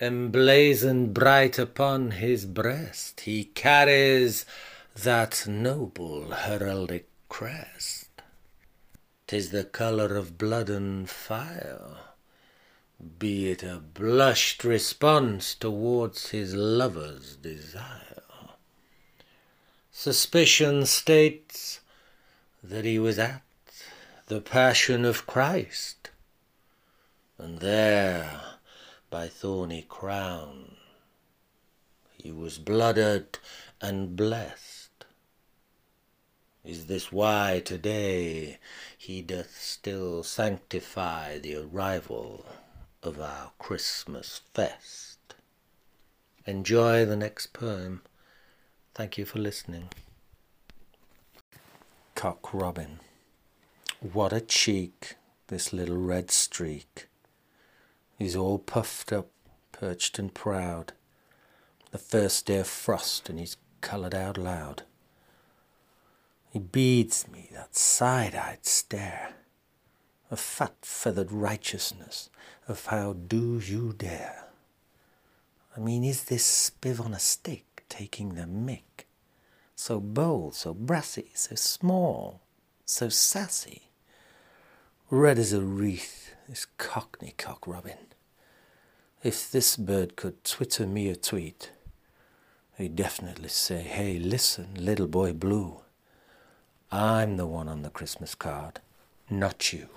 emblazoned bright upon his breast, he carries that noble heraldic crest. Tis the colour of blood and fire, be it a blushed response towards his lover's desire. Suspicion states that he was at the Passion of Christ, and there by thorny crown he was blooded and blessed. Is this why today he doth still sanctify the arrival of our Christmas fest? Enjoy the next poem. Thank you for listening. Cock Robin. What a cheek, this little red streak. He's all puffed up, perched and proud. The first day of frost, and he's coloured out loud. He beads me that side eyed stare of fat feathered righteousness of how do you dare. I mean, is this spiv on a stick? taking the mick. So bold, so brassy, so small, so sassy. Red as a wreath, this cockney cock robin. If this bird could twitter me a tweet, he'd definitely say, Hey, listen, little boy blue. I'm the one on the Christmas card, not you.